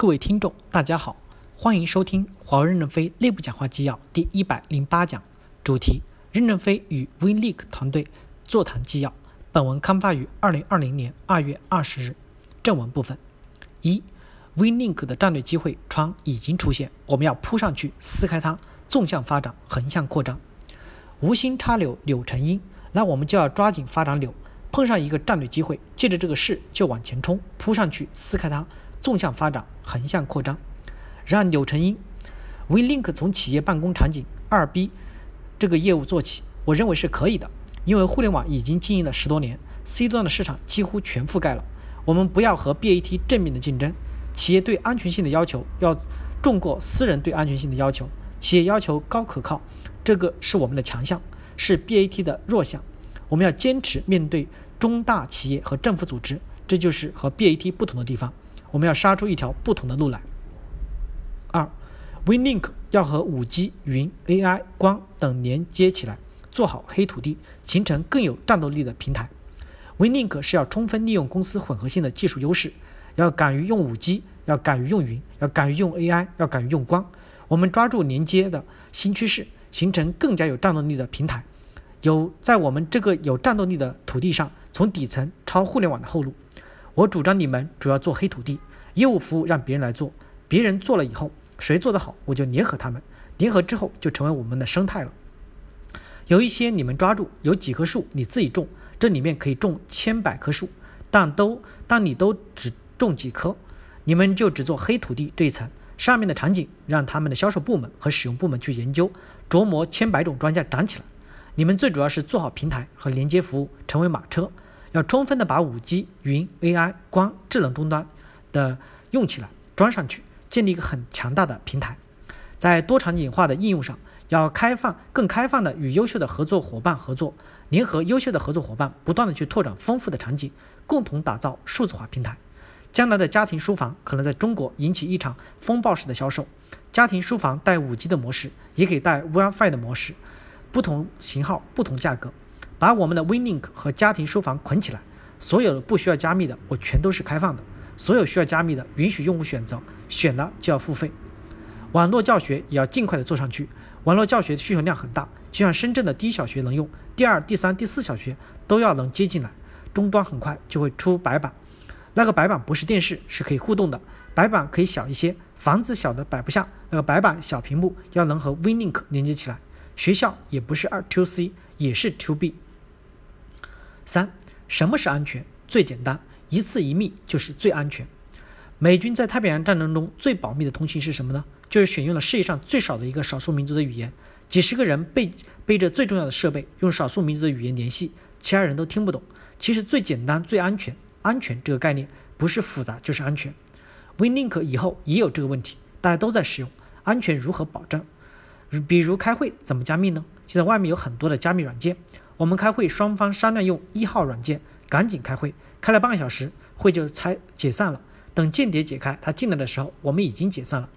各位听众，大家好，欢迎收听华为任正非内部讲话纪要第一百零八讲，主题：任正非与 WinLink 团队座谈纪要。本文刊发于二零二零年二月二十日。正文部分：一，WinLink 的战略机会窗已经出现，我们要扑上去撕开它，纵向发展，横向扩张。无心插柳柳成荫，那我们就要抓紧发展柳。碰上一个战略机会，借着这个势就往前冲，扑上去撕开它。纵向发展，横向扩张，让柳成荫。WeLink 从企业办公场景二 B 这个业务做起，我认为是可以的，因为互联网已经经营了十多年，C 端的市场几乎全覆盖了。我们不要和 BAT 正面的竞争，企业对安全性的要求要重过私人对安全性的要求，企业要求高可靠，这个是我们的强项，是 BAT 的弱项。我们要坚持面对中大企业和政府组织，这就是和 BAT 不同的地方。我们要杀出一条不同的路来。二，WinLink 要和 5G、云、AI、光等连接起来，做好黑土地，形成更有战斗力的平台。WinLink 是要充分利用公司混合性的技术优势，要敢于用 5G，要敢于用云，要敢于用 AI，要敢于用光。我们抓住连接的新趋势，形成更加有战斗力的平台。有在我们这个有战斗力的土地上，从底层抄互联网的后路。我主张你们主要做黑土地业务服务，让别人来做。别人做了以后，谁做得好，我就联合他们。联合之后，就成为我们的生态了。有一些你们抓住，有几棵树你自己种，这里面可以种千百棵树，但都但你都只种几棵，你们就只做黑土地这一层。上面的场景让他们的销售部门和使用部门去研究，琢磨千百种庄稼长起来。你们最主要是做好平台和连接服务，成为马车。要充分的把五 G、云、AI、光、智能终端的用起来，装上去，建立一个很强大的平台。在多场景化的应用上，要开放、更开放的与优秀的合作伙伴合作，联合优秀的合作伙伴，不断的去拓展丰富的场景，共同打造数字化平台。将来的家庭书房可能在中国引起一场风暴式的销售。家庭书房带五 G 的模式，也可以带 WiFi 的模式，不同型号、不同价格。把我们的 WinLink 和家庭书房捆起来，所有的不需要加密的，我全都是开放的；所有需要加密的，允许用户选择，选了就要付费。网络教学也要尽快的做上去，网络教学需求量很大，就像深圳的第一小学能用，第二、第三、第四小学都要能接进来。终端很快就会出白板，那个白板不是电视，是可以互动的，白板可以小一些，房子小的摆不下，那个白板小屏幕要能和 WinLink 连接起来。学校也不是二 to C，也是 to B。三，什么是安全？最简单，一次一密就是最安全。美军在太平洋战争中最保密的通信是什么呢？就是选用了世界上最少的一个少数民族的语言，几十个人背背着最重要的设备，用少数民族的语言联系，其他人都听不懂。其实最简单、最安全，安全这个概念不是复杂就是安全。WinLink 以后也有这个问题，大家都在使用，安全如何保证？比如开会怎么加密呢？现在外面有很多的加密软件。我们开会，双方商量用一号软件，赶紧开会，开了半个小时，会就拆解散了。等间谍解开，他进来的时候，我们已经解散了。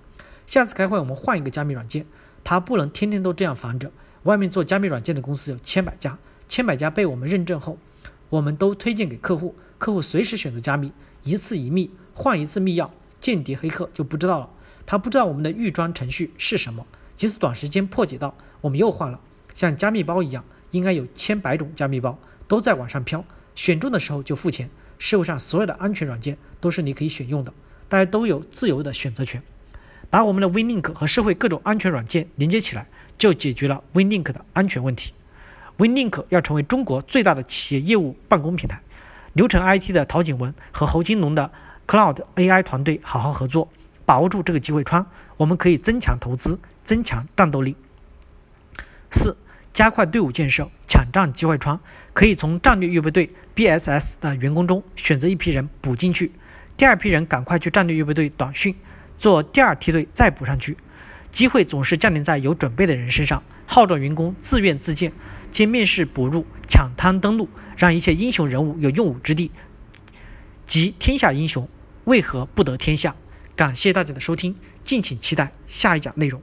下次开会，我们换一个加密软件，他不能天天都这样防着。外面做加密软件的公司有千百家，千百家被我们认证后，我们都推荐给客户，客户随时选择加密，一次一密，换一次密钥，间谍黑客就不知道了。他不知道我们的预装程序是什么，即使短时间破解到，我们又换了，像加密包一样。应该有千百种加密包都在往上飘，选中的时候就付钱。社会上所有的安全软件都是你可以选用的，大家都有自由的选择权。把我们的 WinLink 和社会各种安全软件连接起来，就解决了 WinLink 的安全问题。WinLink 要成为中国最大的企业业务办公平台。流程 IT 的陶景文和侯金龙的 Cloud AI 团队好好合作，把握住这个机会窗，我们可以增强投资，增强战斗力。四。加快队伍建设，抢占机会窗，可以从战略预备队 BSS 的员工中选择一批人补进去，第二批人赶快去战略预备队短训，做第二梯队再补上去。机会总是降临在有准备的人身上，号召员工自愿自荐，兼面试补入，抢滩登陆，让一切英雄人物有用武之地。即天下英雄为何不得天下？感谢大家的收听，敬请期待下一讲内容。